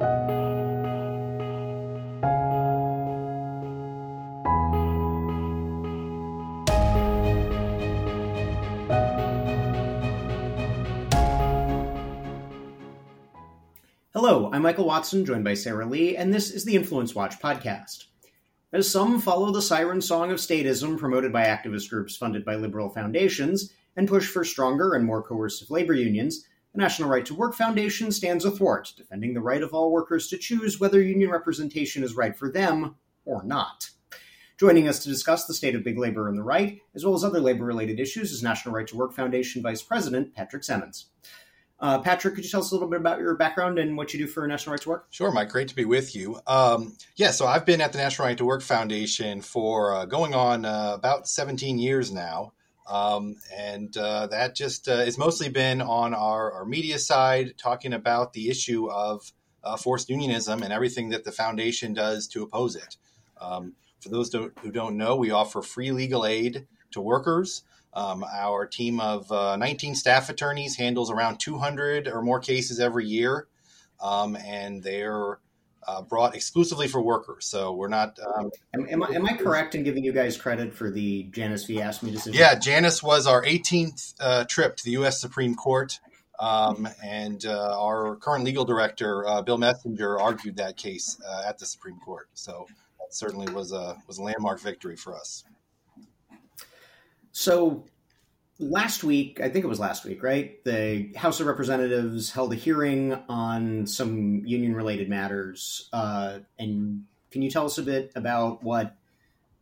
Hello, I'm Michael Watson, joined by Sarah Lee, and this is the Influence Watch podcast. As some follow the siren song of statism promoted by activist groups funded by liberal foundations and push for stronger and more coercive labor unions, the National Right to Work Foundation stands athwart, defending the right of all workers to choose whether union representation is right for them or not. Joining us to discuss the state of big labor and the right, as well as other labor related issues, is National Right to Work Foundation Vice President Patrick Semmens. Uh, Patrick, could you tell us a little bit about your background and what you do for National Right to Work? Sure, Mike. Great to be with you. Um, yeah, so I've been at the National Right to Work Foundation for uh, going on uh, about 17 years now. Um, and uh, that just uh, has mostly been on our, our, media side, talking about the issue of uh, forced unionism and everything that the foundation does to oppose it. Um, for those who don't know, we offer free legal aid to workers. Um, our team of uh, 19 staff attorneys handles around 200 or more cases every year, um, and they're uh, brought exclusively for workers. So we're not. Um, am, am, I, am, I, correct in giving you guys credit for the Janus v. AFSCME decision? Yeah, Janus was our 18th uh, trip to the U.S. Supreme Court. Um, and uh, our current legal director, uh, Bill Messenger, argued that case uh, at the Supreme Court. So that certainly was a was a landmark victory for us. So last week, I think it was last week, right? The House of Representatives held a hearing on some union related matters. Uh, and can you tell us a bit about what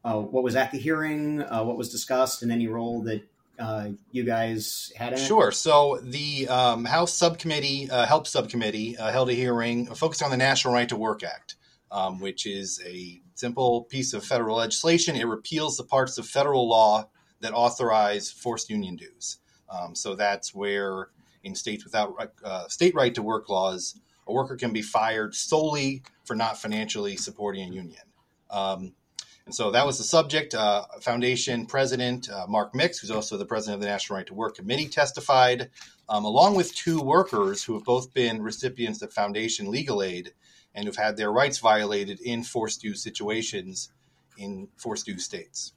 uh, what was at the hearing, uh, what was discussed, and any role that uh, you guys had in it? Sure. So the um, House Subcommittee, uh, Help Subcommittee, uh, held a hearing focused on the National Right to Work Act, um, which is a simple piece of federal legislation. It repeals the parts of federal law that authorize forced union dues. Um, so that's where in states without uh, state right to work laws, a worker can be fired solely for not financially supporting a union. Um, and so that was the subject. Uh, Foundation President uh, Mark Mix, who's also the president of the National Right to Work Committee, testified, um, along with two workers who have both been recipients of Foundation legal aid and who've had their rights violated in forced dues situations in forced dues states.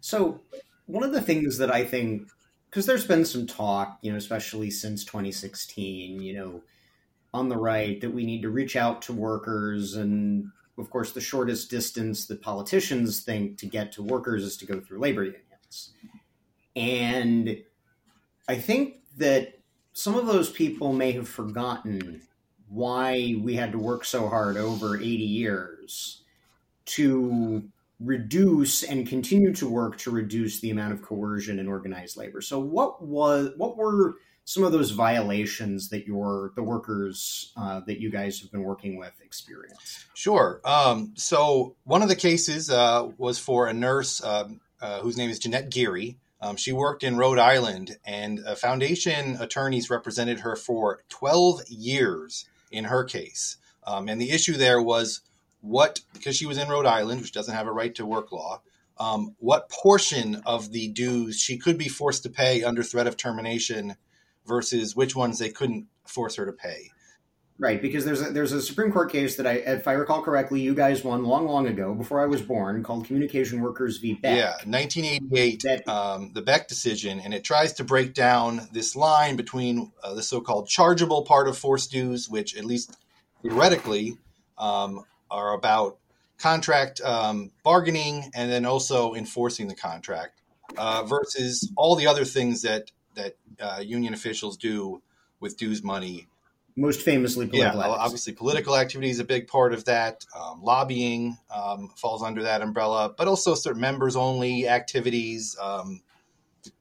So, one of the things that I think, because there's been some talk, you know, especially since 2016, you know, on the right, that we need to reach out to workers. And of course, the shortest distance that politicians think to get to workers is to go through labor unions. And I think that some of those people may have forgotten why we had to work so hard over 80 years to reduce and continue to work to reduce the amount of coercion in organized labor. So what was what were some of those violations that your the workers uh, that you guys have been working with experienced? Sure. Um, so one of the cases uh, was for a nurse um, uh, whose name is Jeanette Geary. Um, she worked in Rhode Island, and foundation attorneys represented her for 12 years in her case. Um, and the issue there was what because she was in Rhode Island, which doesn't have a right to work law. Um, what portion of the dues she could be forced to pay under threat of termination versus which ones they couldn't force her to pay. Right, because there's a, there's a Supreme Court case that I, if I recall correctly, you guys won long, long ago, before I was born, called Communication Workers v. Beck. Yeah, 1988, um, the Beck decision, and it tries to break down this line between uh, the so-called chargeable part of forced dues, which at least theoretically um, are about contract um, bargaining and then also enforcing the contract uh, versus all the other things that that uh, union officials do with dues money. Most famously, political yeah, obviously, political activity is a big part of that. Um, lobbying um, falls under that umbrella, but also certain members-only activities. Um,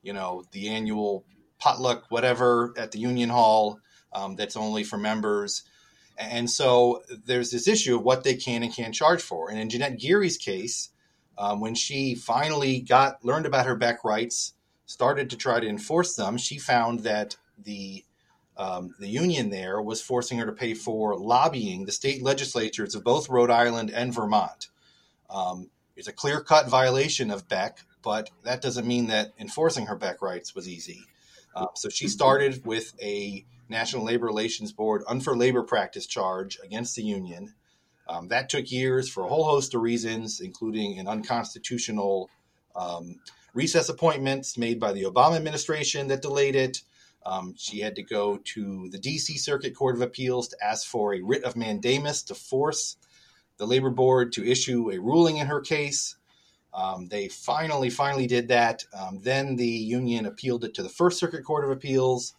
you know, the annual potluck, whatever, at the union hall um, that's only for members. And so there's this issue of what they can and can't charge for. And in Jeanette Geary's case, um, when she finally got learned about her Beck rights, started to try to enforce them, she found that the um, the union there was forcing her to pay for lobbying the state legislatures of both Rhode Island and Vermont. Um, it's a clear cut violation of Beck, but that doesn't mean that enforcing her Beck rights was easy. Uh, so she started with a National Labor Relations Board unfair labor practice charge against the union. Um, that took years for a whole host of reasons, including an unconstitutional um, recess appointments made by the Obama administration that delayed it. Um, she had to go to the DC Circuit Court of Appeals to ask for a writ of mandamus to force the labor board to issue a ruling in her case. Um, they finally, finally did that. Um, then the union appealed it to the First Circuit Court of Appeals.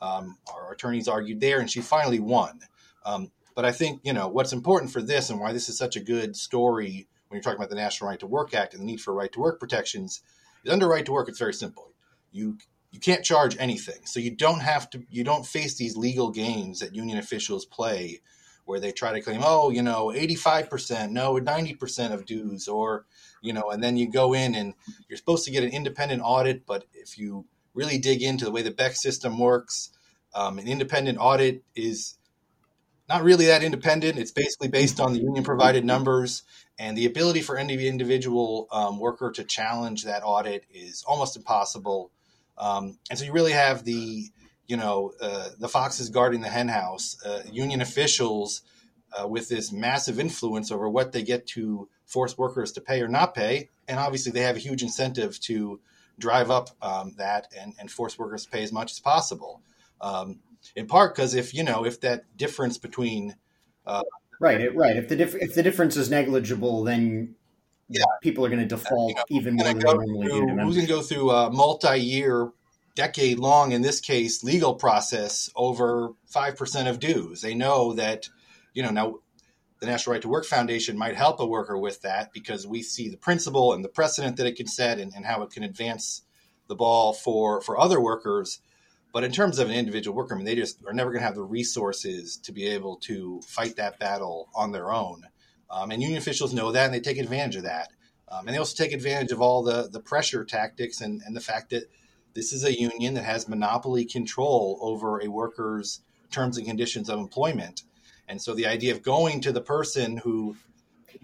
Um, our attorneys argued there, and she finally won. Um, but I think you know what's important for this, and why this is such a good story when you're talking about the National Right to Work Act and the need for right to work protections. Is under right to work, it's very simple. You you can't charge anything, so you don't have to. You don't face these legal games that union officials play where they try to claim, oh, you know, 85%, no, 90% of dues, or, you know, and then you go in and you're supposed to get an independent audit, but if you really dig into the way the Beck system works, um, an independent audit is not really that independent. It's basically based on the union provided numbers, and the ability for any individual um, worker to challenge that audit is almost impossible. Um, and so you really have the you know, uh, the foxes guarding the henhouse, uh, union officials uh, with this massive influence over what they get to force workers to pay or not pay. And obviously, they have a huge incentive to drive up um, that and, and force workers to pay as much as possible. Um, in part because if you know if that difference between uh, right right if the dif- if the difference is negligible, then yeah. people are going to default you know, even more than normally do. Who's going to go through a multi-year decade long, in this case, legal process over 5% of dues. They know that, you know, now the National Right to Work Foundation might help a worker with that because we see the principle and the precedent that it can set and, and how it can advance the ball for, for other workers. But in terms of an individual worker, I mean, they just are never going to have the resources to be able to fight that battle on their own. Um, and union officials know that and they take advantage of that. Um, and they also take advantage of all the, the pressure tactics and, and the fact that this is a union that has monopoly control over a worker's terms and conditions of employment. And so the idea of going to the person who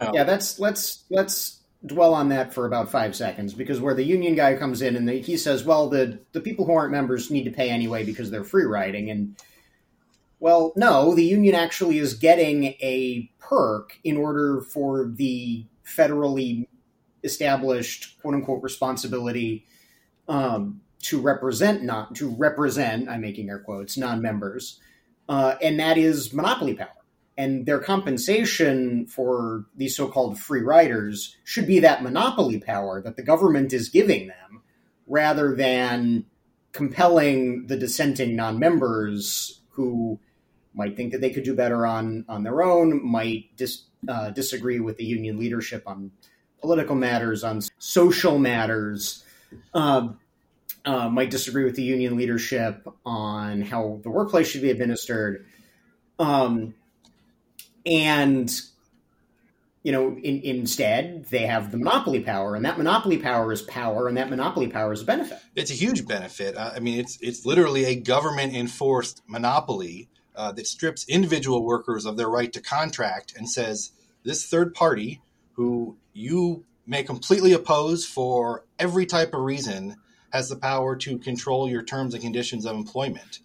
know, Yeah, that's let's let's dwell on that for about five seconds because where the union guy comes in and the, he says, well, the the people who aren't members need to pay anyway because they're free riding. And well, no, the union actually is getting a perk in order for the federally established quote unquote responsibility um, to represent not to represent i'm making air quotes non-members uh, and that is monopoly power. And their compensation for these so-called free riders should be that monopoly power that the government is giving them rather than compelling the dissenting non-members who might think that they could do better on on their own might dis, uh, disagree with the union leadership on political matters on social matters. Um, uh, might disagree with the union leadership on how the workplace should be administered. Um, and you know, in, instead they have the monopoly power, and that monopoly power is power, and that monopoly power is a benefit. It's a huge benefit. Uh, I mean, it's it's literally a government enforced monopoly uh, that strips individual workers of their right to contract and says this third party who you may completely oppose for every type of reason has the power to control your terms and conditions of employment.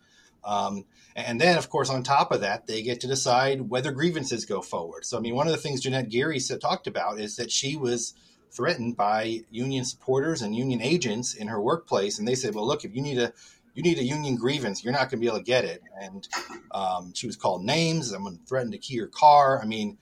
Um, and then, of course, on top of that, they get to decide whether grievances go forward. So, I mean, one of the things Jeanette Geary said, talked about is that she was threatened by union supporters and union agents in her workplace, and they said, "Well, look, if you need a you need a union grievance, you're not going to be able to get it." And um, she was called names. Someone threatened to key her car. I mean,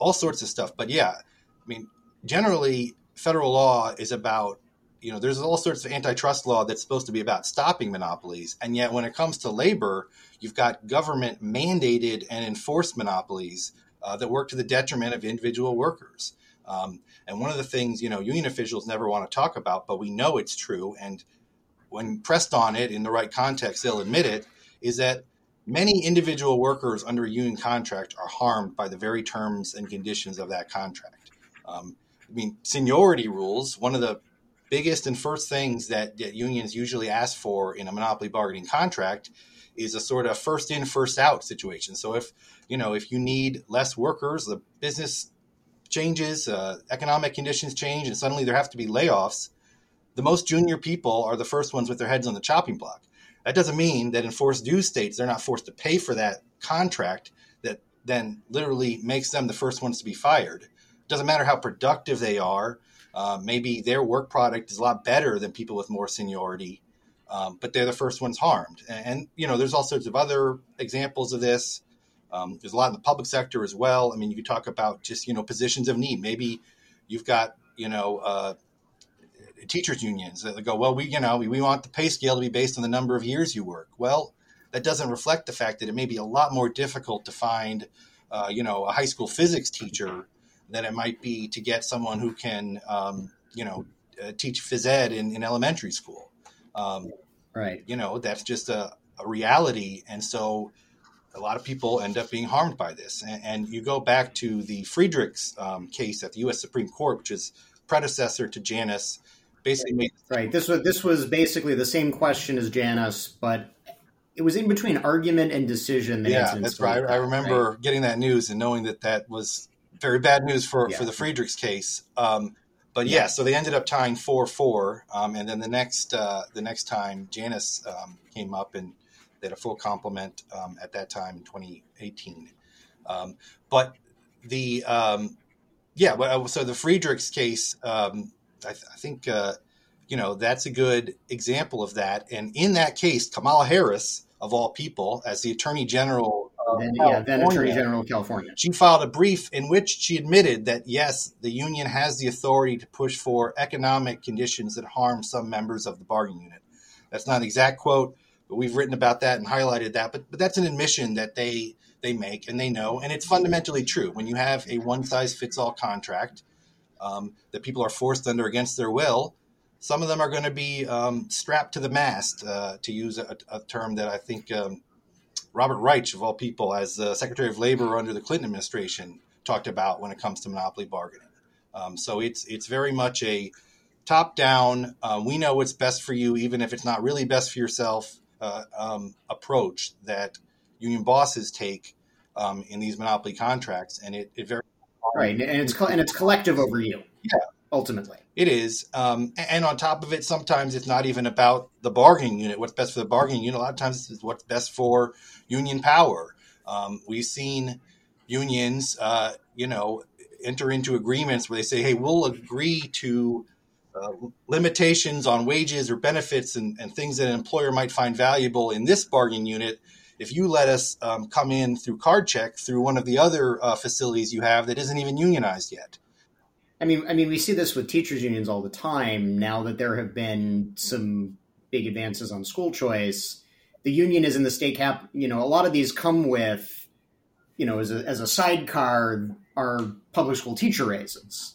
all sorts of stuff. But yeah, I mean, generally, federal law is about you know, there's all sorts of antitrust law that's supposed to be about stopping monopolies, and yet when it comes to labor, you've got government mandated and enforced monopolies uh, that work to the detriment of individual workers. Um, and one of the things, you know, union officials never want to talk about, but we know it's true, and when pressed on it in the right context, they'll admit it, is that many individual workers under a union contract are harmed by the very terms and conditions of that contract. Um, I mean, seniority rules, one of the biggest and first things that, that unions usually ask for in a monopoly bargaining contract is a sort of first in first out situation so if you know if you need less workers the business changes uh, economic conditions change and suddenly there have to be layoffs the most junior people are the first ones with their heads on the chopping block That doesn't mean that in forced dues states, they're not forced to pay for that contract that then literally makes them the first ones to be fired. It doesn't matter how productive they are. Uh, maybe their work product is a lot better than people with more seniority, um, but they're the first ones harmed. And, and, you know, there's all sorts of other examples of this. Um, there's a lot in the public sector as well. I mean, you could talk about just you know positions of need. Maybe you've got you know uh, teachers unions that go, well, we you know we, we want the pay scale to be based on the number of years you work. Well, that doesn't reflect the fact that it may be a lot more difficult to find, uh, you know, a high school physics teacher than it might be to get someone who can, um, you know, uh, teach phys ed in, in elementary school. Um, right. You know, that's just a, a reality, and so a lot of people end up being harmed by this. And, and you go back to the Friedrichs um, case at the U.S. Supreme Court, which is predecessor to Janus. Basically, made- right. This was this was basically the same question as Janus, but it was in between argument and decision. That yeah, that's right. I, I remember right? getting that news and knowing that that was very bad news for yeah. for the Friedrichs case. Um, but yeah, so they ended up tying four four, um, and then the next uh, the next time Janus um, came up and they had a full complement um, at that time in 2018. Um, but the um, yeah, well, so the Friedrichs case, um, I, th- I, think uh, you know that's a good example of that. And in that case, Kamala Harris, of all people, as the Attorney General. Then, yeah, then Attorney General of California. She filed a brief in which she admitted that yes, the union has the authority to push for economic conditions that harm some members of the bargaining unit. That's not an exact quote, but we've written about that and highlighted that. But but that's an admission that they they make and they know, and it's fundamentally true. When you have a one size fits all contract um, that people are forced under against their will, some of them are going to be um, strapped to the mast, uh, to use a, a, term that I think um, Robert Reich, of all people, as uh, Secretary of Labor under the Clinton administration, talked about when it comes to monopoly bargaining. Um, so it's it's very much a top down. Uh, we know what's best for you, even if it's not really best for yourself uh, um, approach that union bosses take um, in these monopoly contracts, and it, it very right, and it's and it's collective over you. Yeah, ultimately, it is. Um, and on top of it, sometimes it's not even about the bargaining unit. What's best for the bargaining unit? A lot of times, it's what's best for union power. Um, we've seen unions, uh, you know, enter into agreements where they say, "Hey, we'll agree to." Uh, limitations on wages or benefits and, and, things that an employer might find valuable in this bargaining unit if you let us um, come in through card check through one of the other uh, facilities you have that isn't even unionized yet i mean i mean we see this with teachers unions all the time. Now that there have been some big advances on school choice the union is in the state cap you know a lot of these come with you know as a, as a sidecar are public school teacher raises.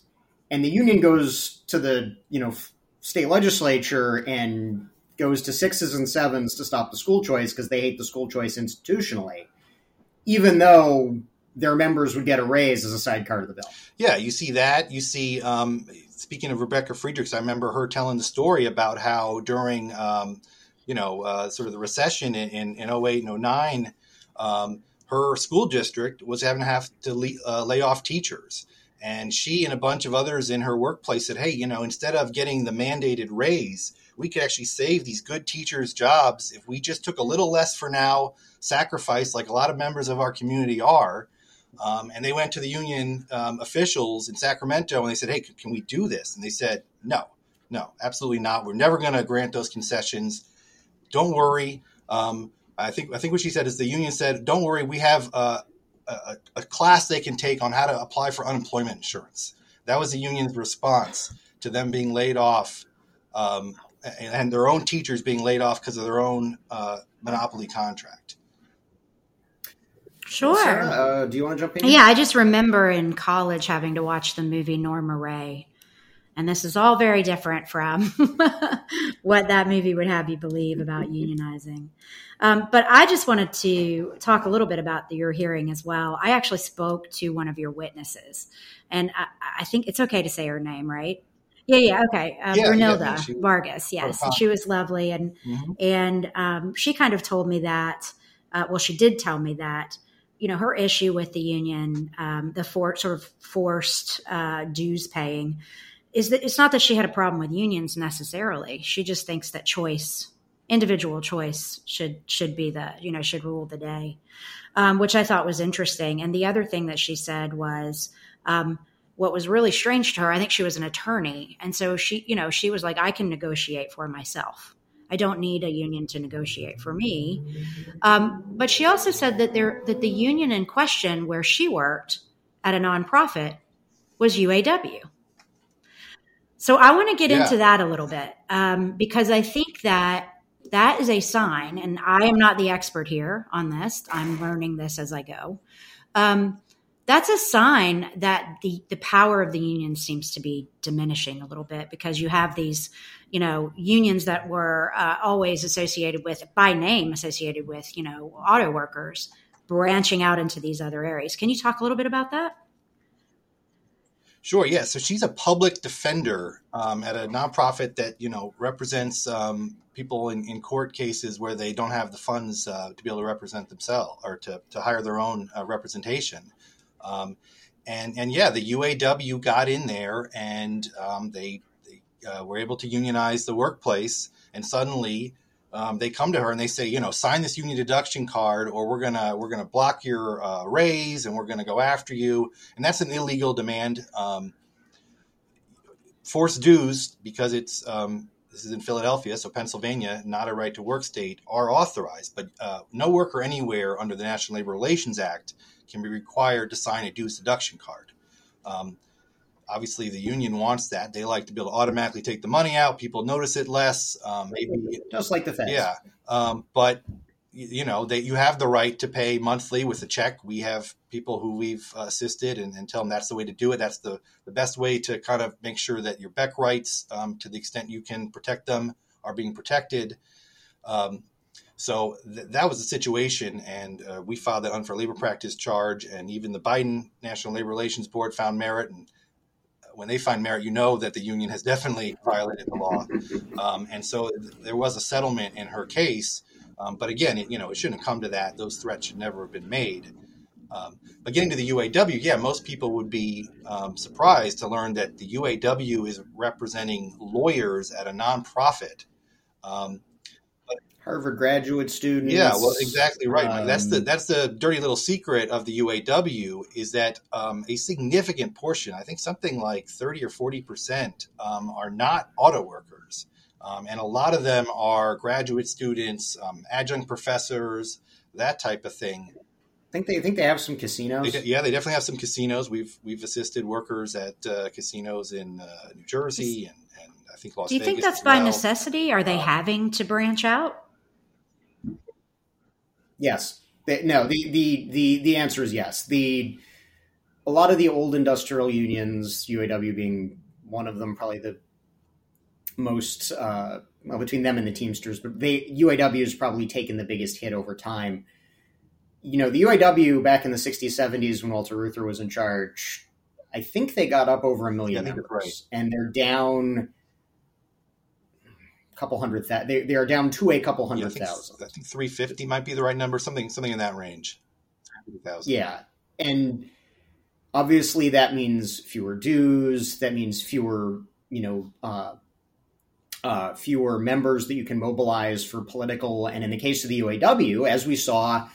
And the union goes to the you know state legislature and goes to sixes and sevens to stop the school choice because they hate the school choice institutionally, even though their members would get a raise as a sidecar to the bill. Yeah, you see that. You see, um, speaking of Rebecca Friedrichs, I remember her telling the story about how during, um, you know, uh, sort of the recession in, in, in 08 and 09, um, her school district was having to have to le- uh, lay off teachers. And she and a bunch of others in her workplace said, hey, you know, instead of getting the mandated raise, we could actually save these good teachers' jobs if we just took a little less for now, sacrifice like a lot of members of our community are. Um, and they went to the union um, officials in Sacramento and they said, hey, can, can we do this? And they said, no, no, absolutely not. We're never going to grant those concessions. Don't worry. Um, I think I think what she said is the union said, "Don't worry, we have a, a, a, class they can take on how to apply for unemployment insurance." That was the union's response to them being laid off um, and their own teachers being laid off because of their own uh, monopoly contract. Sure. Sarah, uh, do you want to jump in? Yeah, I just remember in college having to watch the movie Norma Rae. And this is all very different from what that movie would have you believe about unionizing. Um, but I just wanted to talk a little bit about the, your hearing as well. I actually spoke to one of your witnesses, and I, I think it's okay to say her name, right? Yeah, yeah, okay. Uh, yeah, yeah, Vargas, yes, she was lovely, and mm-hmm. and um, she kind of told me that. Uh, well, she did tell me that you know her issue with the union, um, the for, sort of forced uh, dues paying, is that it's not that she had a problem with unions necessarily. She just thinks that choice individual choice should should be the you know should rule the day, um, which I thought was interesting. And the other thing that she said was. Um, what was really strange to her, I think she was an attorney. And so she, you know, she was like, I can negotiate for myself. I don't need a union to negotiate for me. Um, but she also said that there that the union in question where she worked at a nonprofit was UAW. So I want to get yeah. into that a little bit um, because I think that that is a sign, and I am not the expert here on this. I'm learning this as I go. Um, that's a sign that the the power of the union seems to be diminishing a little bit because you have these you know unions that were uh, always associated with by name associated with you know auto workers branching out into these other areas can you talk a little bit about that Sure. Yeah. So she's a public defender um, at a nonprofit that you know represents um, people in, in court cases where they don't have the funds uh, to be able to represent themselves or to, to hire their own uh, representation. Um, and and yeah, the UAW got in there and um, they, they uh, were able to unionize the workplace, and suddenly um, they come to her and they say, you know, sign this union deduction card, or we're gonna we're gonna block your uh, raise, and we're gonna go after you, and that's an illegal demand. Um, forced dues because it's um, this is in Philadelphia, so Pennsylvania, not a right to work state, are authorized, but uh, no worker anywhere under the National Labor Relations Act can be required to sign a dues deduction card. Um, obviously, the union wants that. They like to be able to automatically take the money out. People notice it less. Um, maybe just like the Fed. Yeah, um, but you know that you have the right to pay monthly with a check. We have people who we've assisted and, and, tell them that's the way to do it. That's the, the best way to kind of make sure that your Beck rights, um, to the extent you can protect them, are being protected. Um, so th- that was the situation, and uh, we filed that unfair labor practice charge, and even the Biden National Labor Relations Board found merit. And uh, when they find merit, you know that the union has definitely violated the law. Um, and so th- there was a settlement in her case, um, but again, it, you know, it shouldn't come to that. Those threats should never have been made. Um, but getting to the UAW, yeah, most people would be um, surprised to learn that the UAW is representing lawyers at a nonprofit. Um, Harvard graduate students. Yeah, well, exactly right. Um, that's the that's the dirty little secret of the UAW is that um, a significant portion, I think something like thirty or forty percent, um, are not auto workers, um, and a lot of them are graduate students, um, adjunct professors, that type of thing. I think they think they have some casinos. They, yeah, they definitely have some casinos. We've we've assisted workers at uh, casinos in uh, New Jersey and, and I think Las Do you Vegas think that's by well. necessity? Are they um, having to branch out? Yes. no. The, the the the answer is yes. The a lot of the old industrial unions, UAW being one of them, probably the most uh, well, between them and the Teamsters, but they UAW has probably taken the biggest hit over time. You know, the UAW back in the '60s, '70s when Walter Reuther was in charge, I think they got up over a million yeah, members, right. and they're down couple hundred thousand. They, they are down to a couple hundred yeah, I thousand. I think 350 might be the right number. Something something in that range. Yeah, and obviously that means fewer dues. That means fewer, you know, uh, uh, fewer members that you can mobilize for political. And in the case of the UAW, as we saw,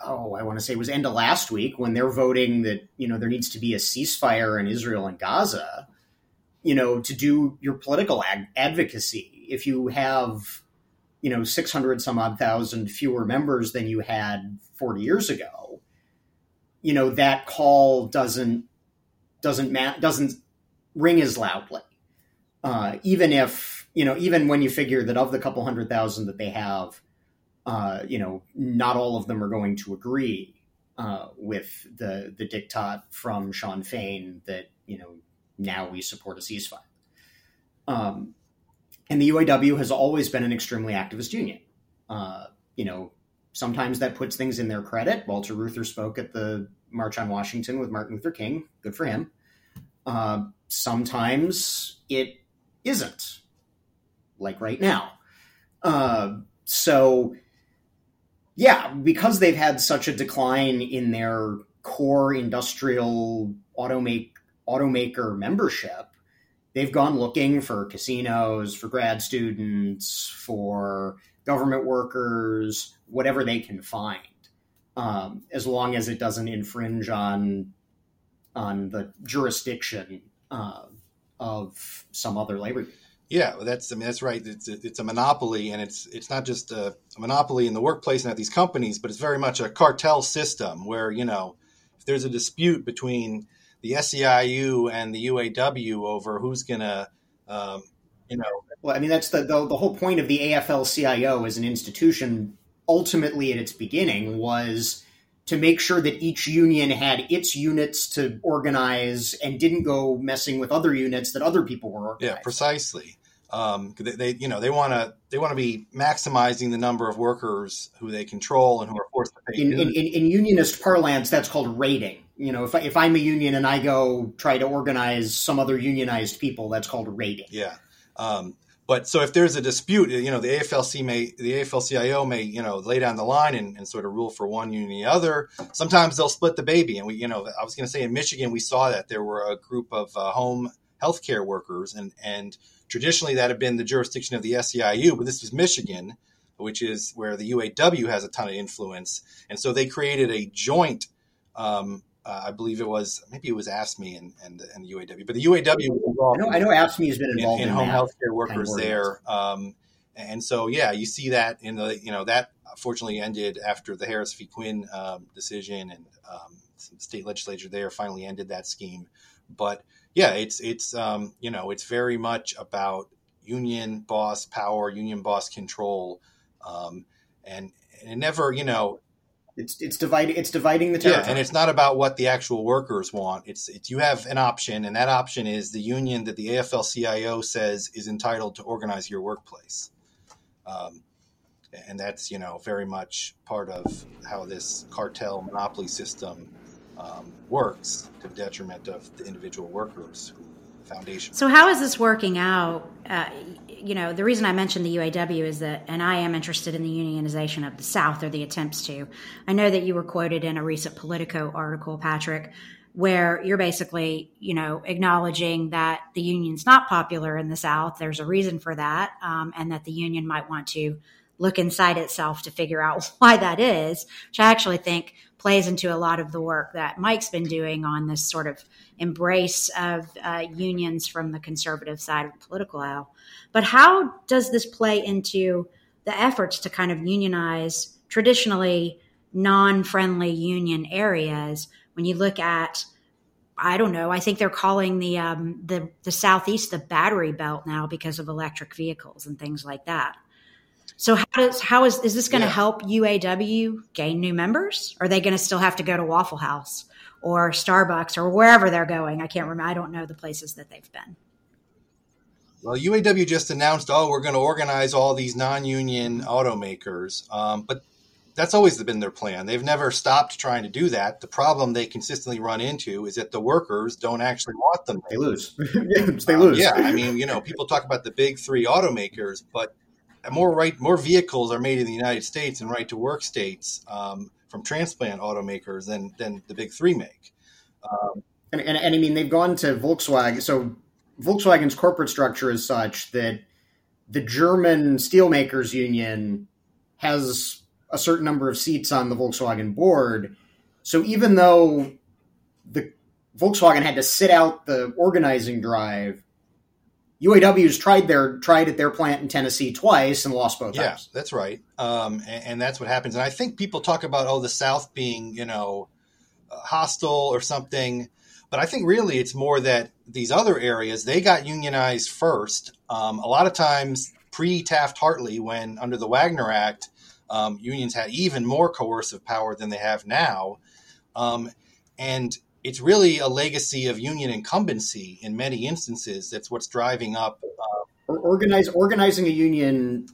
oh, I want to say it was end of last week when they're voting that you know there needs to be a ceasefire in Israel and Gaza. You know, to do your political ag- advocacy if you have you know 600 some odd thousand fewer members than you had 40 years ago you know that call doesn't doesn't ma- doesn't ring as loudly. Uh, even if you know even when you figure that of the couple hundred thousand that they have uh, you know not all of them are going to agree uh, with the the diktat from Shawn Fain that you know now we support a ceasefire. Um, and the UAW has always been an extremely activist union. Uh, you know, sometimes that puts things in their credit. Walter Reuther spoke at the March on Washington with Martin Luther King. Good for him. Uh, sometimes it isn't, like right now. Uh, so, yeah, because they've had such a decline in their core industrial automake automaker membership, they've gone looking for casinos, for grad students, for government workers, whatever they can find, um, as long as it doesn't infringe on on the jurisdiction uh, of some other labor. Yeah, that's I mean that's right. It's a, it's a monopoly, and it's it's not just a, a, monopoly in the workplace and at these companies, but it's very much a cartel system where you know if there's a dispute between the SEIU and the UAW over who's gonna um, you know. Well, I mean that's the, the the whole point of the AFL-CIO as an institution. Ultimately, at its beginning, was to make sure that each union had its units to organize and didn't go messing with other units that other people were organizing. Yeah, precisely. Um, they, they, you know, they want to they want to be maximizing the number of workers who they control and who are forced to pay. In, in, in, in, unionist parlance, that's called raiding. You know, if I, if I'm a union and I go try to organize some other unionized people, that's called raiding. Yeah. Um, but so if there's a dispute, you know, the AFLC may, the AFL-CIO may, you know, lay down the line and, and sort of rule for one union or the other. Sometimes they'll split the baby. And we, you know, I was going to say in Michigan, we saw that there were a group of uh, home healthcare workers and, and traditionally that had been the jurisdiction of the SEIU, but this was Michigan, which is where the UAW has a ton of influence. And so they created a joint um, uh, I believe it was maybe it was AFSCME and and, and the UAW, but the UAW was involved. I know, I know AFSCME has been involved in, in, in home health care workers kind of there, um, and so yeah, you see that in the you know that fortunately ended after the Harris v. Quinn um, decision, and um, state legislature there finally ended that scheme. But yeah, it's it's um, you know it's very much about union boss power, union boss control, um, and, and it never you know it's it's dividing it's dividing the territory. Yeah, and it's not about what the actual workers want. It's, it's you have an option, and that option is the union that the AFL-CIO says is entitled to organize your workplace. Um, and that's you know very much part of how this cartel monopoly system um, works to the detriment of the individual workers who foundation. So, how is this working out? Uh, you know, the reason I mentioned the UAW is that, and I am interested in the unionization of the South or the attempts to. I know that you were quoted in a recent Politico article, Patrick, where you're basically, you know, acknowledging that the union's not popular in the South. There's a reason for that, um, and that the union might want to look inside itself to figure out why that is, which I actually think plays into a lot of the work that Mike's been doing on this sort of embrace of uh, unions from the conservative side of the political aisle. But how does this play into the efforts to kind of unionize traditionally non friendly union areas when you look at I don't know. I think they're calling the um, the the southeast the battery belt now because of electric vehicles and things like that. So how does how is is this going to yeah. help UAW gain new members? Are they going to still have to go to Waffle House or Starbucks or wherever they're going? I can't remember. I don't know the places that they've been. Well, UAW just announced, oh, we're going to organize all these non-union automakers, um, but that's always been their plan. They've never stopped trying to do that. The problem they consistently run into is that the workers don't actually want them. They lose. they lose. Uh, yeah, I mean, you know, people talk about the big three automakers, but more right more vehicles are made in the United States and right to work states um, from transplant automakers than than the big three make. Um, and, and, and I mean they've gone to Volkswagen. So Volkswagen's corporate structure is such that the German steelmakers union has a certain number of seats on the Volkswagen board. So even though the Volkswagen had to sit out the organizing drive, UAW's tried their tried at their plant in Tennessee twice and lost both yeah, times. Yeah, that's right. Um, and, and, that's what happens. And I think people talk about oh the South being you know uh, hostile or something, but I think really it's more that these other areas they got unionized first. Um, a lot of times pre Taft Hartley, when under the Wagner Act, um, unions had even more coercive power than they have now, um, and it's really a legacy of union incumbency in many instances. That's what's driving up. Uh, Organize, organizing a union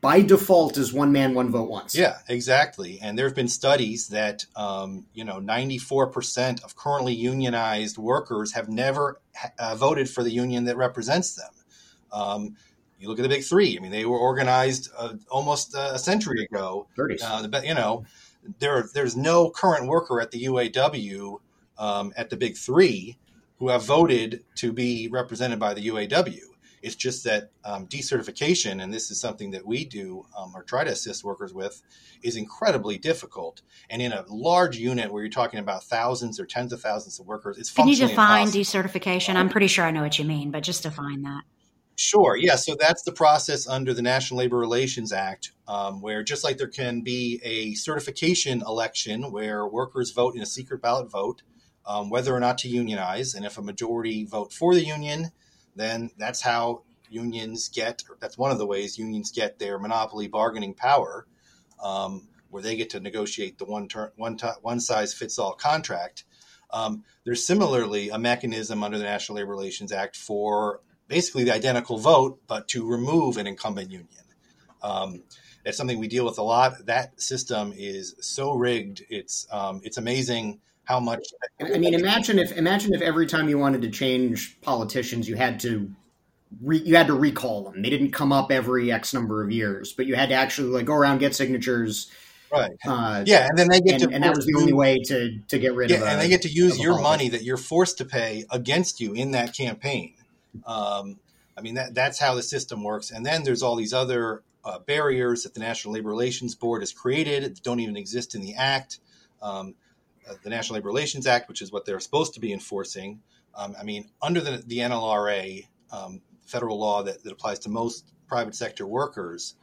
by default is one man, one vote once. Yeah, exactly. And there have been studies that um, you know 94% of currently unionized workers have never uh, voted for the union that represents them. Um, you look at the big three. I mean, they were organized uh, almost a century ago. 30s. Uh, you know, there there's no current worker at the UAW um, at the big three who have voted to be represented by the UAW. It's just that um, decertification, and this is something that we do um, or try to assist workers with, is incredibly difficult. And in a large unit where you're talking about thousands or tens of thousands of workers, it's Can you define impossible. decertification? I'm pretty sure I know what you mean, but just define that. Sure. Yeah. So that's the process under the National Labor Relations Act, um, where just like there can be a certification election where workers vote in a secret ballot vote um, whether or not to unionize. And if a majority vote for the union, then that's how unions get, that's one of the ways unions get their monopoly bargaining power, um, where they get to negotiate the one, ter- one, t- one size fits all contract. Um, there's similarly a mechanism under the National Labor Relations Act for basically the identical vote, but to remove an incumbent union. Um, it's something we deal with a lot. That system is so rigged; it's um, it's amazing how much. I mean, imagine if imagine if every time you wanted to change politicians, you had to re, you had to recall them. They didn't come up every X number of years, but you had to actually like go around get signatures. Right. Uh, yeah, and then they get and, to and that was the only way to to get rid yeah, of. Yeah, and they get to use your money that you're forced to pay against you in that campaign. Um, I mean that that's how the system works. And then there's all these other uh, barriers that the National Labor Relations Board has created that don't even exist in the Act. Um, uh, the National Labor Relations Act, which is what they're supposed to be enforcing. Um, I mean, under the, the NLRA, um, federal law that, that, applies to most private sector workers,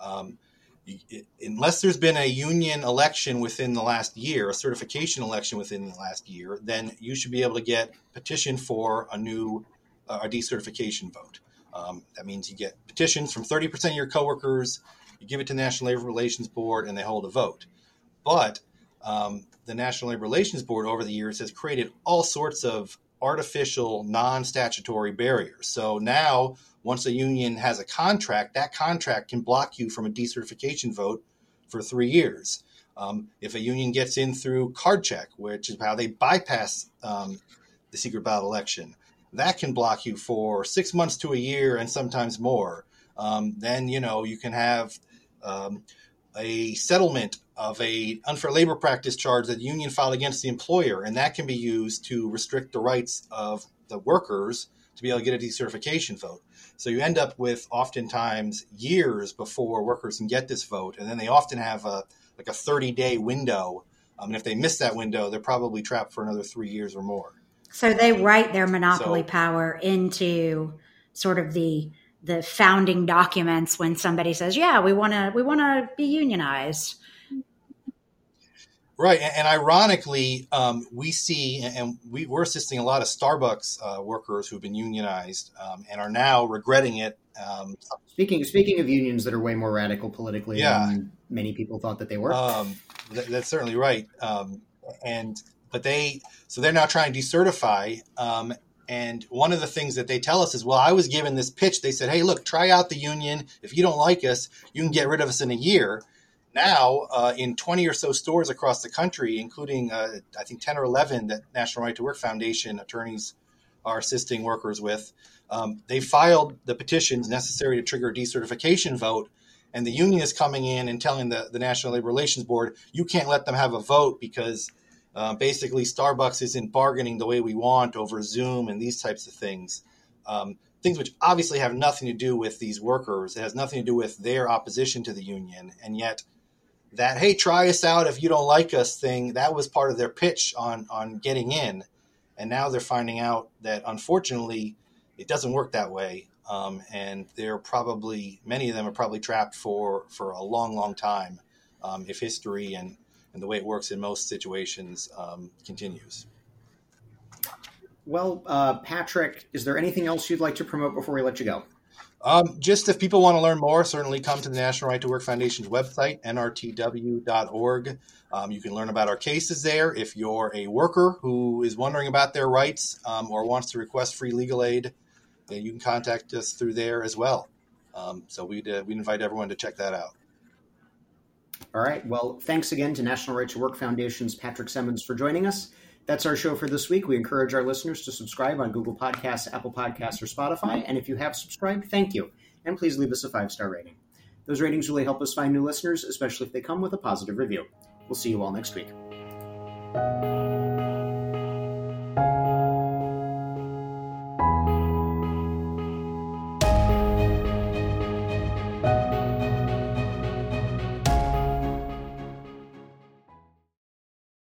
um, it, unless there's been a union election within the last year, a certification election within the last year, then you should be able to get petition for a new a decertification vote. Um, that means you get petitions from 30% of your coworkers, you give it to the National Labor Relations Board, and they hold a vote. But um, the National Labor Relations Board over the years has created all sorts of artificial, non statutory barriers. So now, once a union has a contract, that contract can block you from a decertification vote for three years. Um, if a union gets in through card check, which is how they bypass um, the secret ballot election, that can block you for six months to a year and sometimes more. Um, then you know you can have um, a settlement of a unfair labor practice charge that the union filed against the employer, and that can be used to restrict the rights of the workers to be able to get a decertification vote. So you end up with oftentimes years before workers can get this vote, and then they often have a like a 30 day window. Um, and if they miss that window, they're probably trapped for another three years or more. So they write their monopoly so, power into sort of the the founding documents when somebody says, "Yeah, we want to we want to be unionized." Right, and, and ironically, um, we see, and we, are assisting a lot of Starbucks uh, workers who've been unionized um, and are now regretting it. Um, speaking speaking of unions that are way more radical politically yeah. than many people thought that they were. Um, Th- that's certainly right, um, and but they so they're now trying to decertify. Um, and one of the things that they tell us is, well, I was given this pitch. They said, hey, look, try out the union. If you don't like us, you can get rid of us in a year now uh, in 20 or so stores across the country, including uh, I think 10 or 11 that National Right to Work Foundation attorneys are assisting workers with. Um, they filed the petitions necessary to trigger a decertification vote, and the union is coming in and telling the, the National Labor Relations Board, you can't let them have a vote because uh, basically Starbucks isn't bargaining the way we want over Zoom and these types of things. Um, things which obviously have nothing to do with these workers. It has nothing to do with their opposition to the union, and yet that hey try us out if you don't like us thing that was part of their pitch on on getting in and now they're finding out that unfortunately it doesn't work that way um, and they're probably many of them are probably trapped for for a long long time um, if history and and the way it works in most situations um, continues well uh, patrick is there anything else you'd like to promote before we let you go um, just if people want to learn more, certainly come to the National Right to Work Foundation's website, nrtw.org. Um, you can learn about our cases there. If you're a worker who is wondering about their rights um, or wants to request free legal aid, then you can contact us through there as well. Um, so we'd, uh, we invite everyone to check that out. All right. Well, thanks again to National Right to Work Foundation's Patrick Semmens for joining us. That's our show for this week. We encourage our listeners to subscribe on Google Podcasts, Apple Podcasts, or Spotify. And if you have subscribed, thank you. And please leave us a five star rating. Those ratings really help us find new listeners, especially if they come with a positive review. We'll see you all next week.